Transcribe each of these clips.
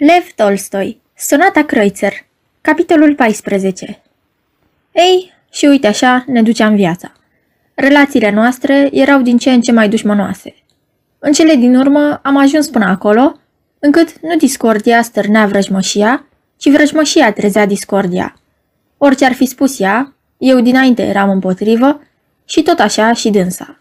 Lev Tolstoi, Sonata Kreutzer, capitolul 14 Ei, și uite așa ne duceam viața. Relațiile noastre erau din ce în ce mai dușmănoase. În cele din urmă am ajuns până acolo, încât nu discordia stârnea vrăjmășia, ci vrăjmășia trezea discordia. Orice ar fi spus ea, eu dinainte eram împotrivă și tot așa și dânsa.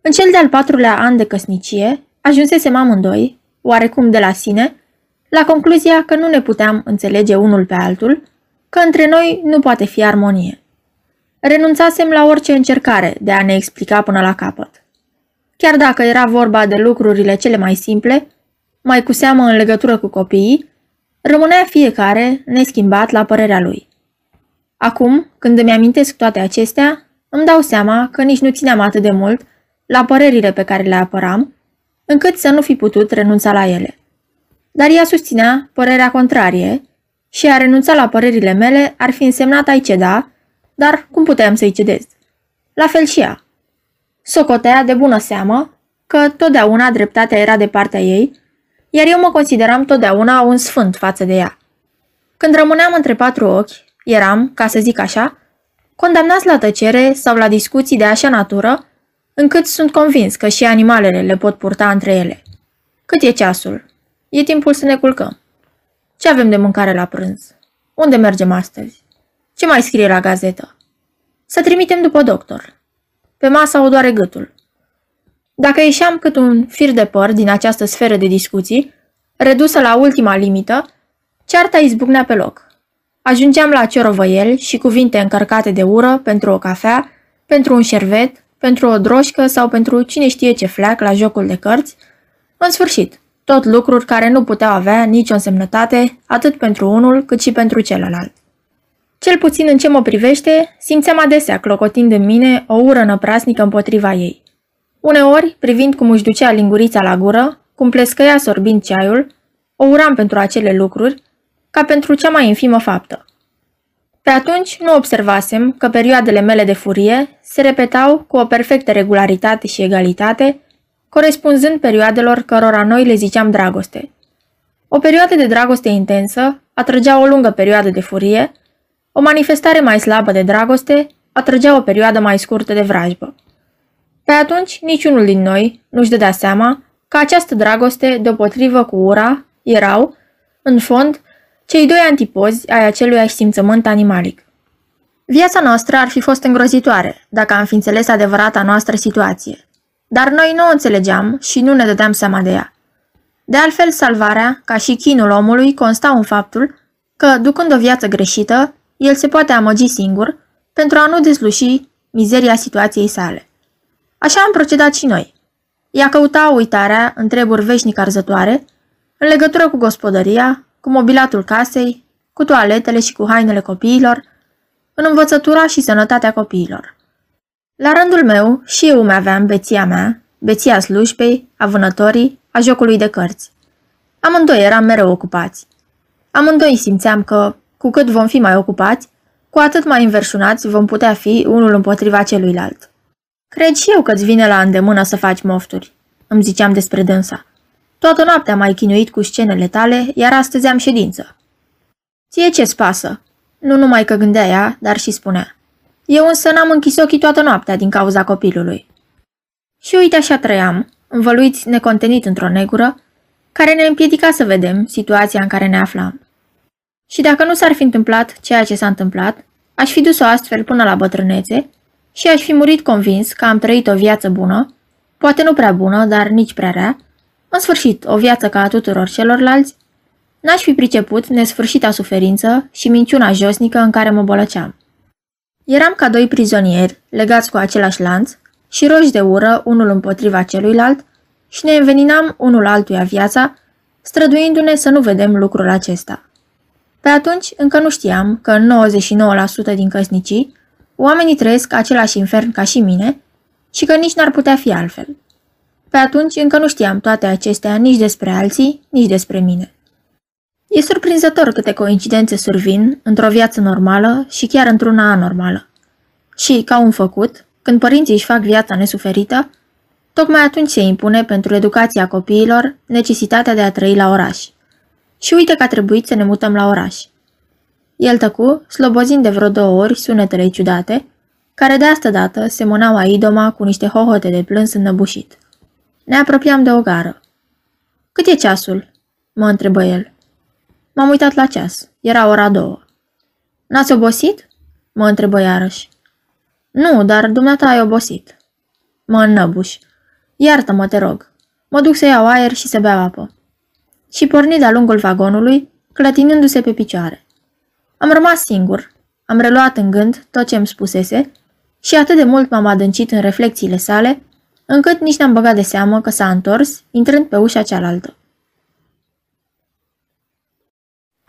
În cel de-al patrulea an de căsnicie, ajunsesem amândoi, oarecum de la sine, la concluzia că nu ne puteam înțelege unul pe altul, că între noi nu poate fi armonie. Renunțasem la orice încercare de a ne explica până la capăt. Chiar dacă era vorba de lucrurile cele mai simple, mai cu seamă în legătură cu copiii, rămânea fiecare neschimbat la părerea lui. Acum, când îmi amintesc toate acestea, îmi dau seama că nici nu țineam atât de mult la părerile pe care le apăram, încât să nu fi putut renunța la ele. Dar ea susținea părerea contrarie și a renunța la părerile mele ar fi însemnat a-i ceda, dar cum puteam să-i cedez? La fel și ea. Socotea de bună seamă că totdeauna dreptatea era de partea ei, iar eu mă consideram totdeauna un sfânt față de ea. Când rămâneam între patru ochi, eram, ca să zic așa, condamnați la tăcere sau la discuții de așa natură, încât sunt convins că și animalele le pot purta între ele. Cât e ceasul? E timpul să ne culcăm. Ce avem de mâncare la prânz? Unde mergem astăzi? Ce mai scrie la gazetă? Să trimitem după doctor. Pe masa o doare gâtul. Dacă ieșeam cât un fir de păr din această sferă de discuții, redusă la ultima limită, cearta izbucnea pe loc. Ajungeam la ciorovăieli și cuvinte încărcate de ură pentru o cafea, pentru un șervet, pentru o droșcă sau pentru cine știe ce fleac la jocul de cărți. În sfârșit, tot lucruri care nu puteau avea nicio însemnătate atât pentru unul cât și pentru celălalt. Cel puțin în ce mă privește, simțeam adesea clocotind în mine o ură năprasnică împotriva ei. Uneori, privind cum își ducea lingurița la gură, cum plescăia sorbind ceaiul, o uram pentru acele lucruri, ca pentru cea mai infimă faptă. Pe atunci nu observasem că perioadele mele de furie se repetau cu o perfectă regularitate și egalitate, corespunzând perioadelor cărora noi le ziceam dragoste. O perioadă de dragoste intensă atrăgea o lungă perioadă de furie, o manifestare mai slabă de dragoste atrăgea o perioadă mai scurtă de vrajbă. Pe atunci, niciunul din noi nu-și dădea seama că această dragoste, deopotrivă cu ura, erau, în fond, cei doi antipozi ai acelui simțământ animalic. Viața noastră ar fi fost îngrozitoare dacă am fi înțeles adevărata noastră situație, dar noi nu o înțelegeam și nu ne dădeam seama de ea. De altfel, salvarea, ca și chinul omului, consta în faptul că, ducând o viață greșită, el se poate amăgi singur pentru a nu dezluși mizeria situației sale. Așa am procedat și noi. Ea căuta uitarea în treburi veșnic arzătoare, în legătură cu gospodăria, cu mobilatul casei, cu toaletele și cu hainele copiilor, în învățătura și sănătatea copiilor. La rândul meu, și eu îmi aveam beția mea, beția slujbei, a vânătorii, a jocului de cărți. Amândoi eram mereu ocupați. Amândoi simțeam că, cu cât vom fi mai ocupați, cu atât mai înverșunați vom putea fi unul împotriva celuilalt. Cred și eu că-ți vine la îndemână să faci mofturi, îmi ziceam despre dânsa. Toată noaptea m-ai chinuit cu scenele tale, iar astăzi am ședință. Ție ce-ți pasă? Nu numai că gândea ea, dar și spunea. Eu însă n-am închis ochii toată noaptea din cauza copilului. Și uite așa trăiam, învăluiți necontenit într-o negură, care ne împiedica să vedem situația în care ne aflam. Și dacă nu s-ar fi întâmplat ceea ce s-a întâmplat, aș fi dus-o astfel până la bătrânețe și aș fi murit convins că am trăit o viață bună, poate nu prea bună, dar nici prea rea, în sfârșit, o viață ca a tuturor celorlalți, n-aș fi priceput nesfârșita suferință și minciuna josnică în care mă bolăceam. Eram ca doi prizonieri, legați cu același lanț și roși de ură unul împotriva celuilalt și ne înveninam unul altuia viața, străduindu-ne să nu vedem lucrul acesta. Pe atunci încă nu știam că în 99% din căsnicii oamenii trăiesc același infern ca și mine și că nici n-ar putea fi altfel. Pe atunci încă nu știam toate acestea nici despre alții, nici despre mine. E surprinzător câte coincidențe survin într-o viață normală și chiar într-una anormală. Și, ca un făcut, când părinții își fac viața nesuferită, tocmai atunci se impune pentru educația copiilor necesitatea de a trăi la oraș. Și uite că a trebuit să ne mutăm la oraș. El tăcu, slobozind de vreo două ori sunetele ciudate, care de asta dată semănau a idoma cu niște hohote de plâns înnăbușit. Ne apropiam de o gară. Cât e ceasul?" mă întrebă el. M-am uitat la ceas. Era ora două. N-ați obosit?" mă întrebă iarăși. Nu, dar dumneata ai obosit. Mă înnăbuș. Iartă-mă, te rog. Mă duc să iau aer și să beau apă. Și porni de-a lungul vagonului, clătinându-se pe picioare. Am rămas singur. Am reluat în gând tot ce îmi spusese și atât de mult m-am adâncit în reflexiile sale, încât nici n-am băgat de seamă că s-a întors, intrând pe ușa cealaltă.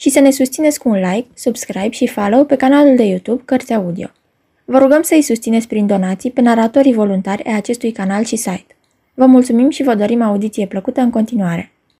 și să ne susțineți cu un like, subscribe și follow pe canalul de YouTube Cărți Audio. Vă rugăm să îi susțineți prin donații pe naratorii voluntari ai acestui canal și site. Vă mulțumim și vă dorim audiție plăcută în continuare.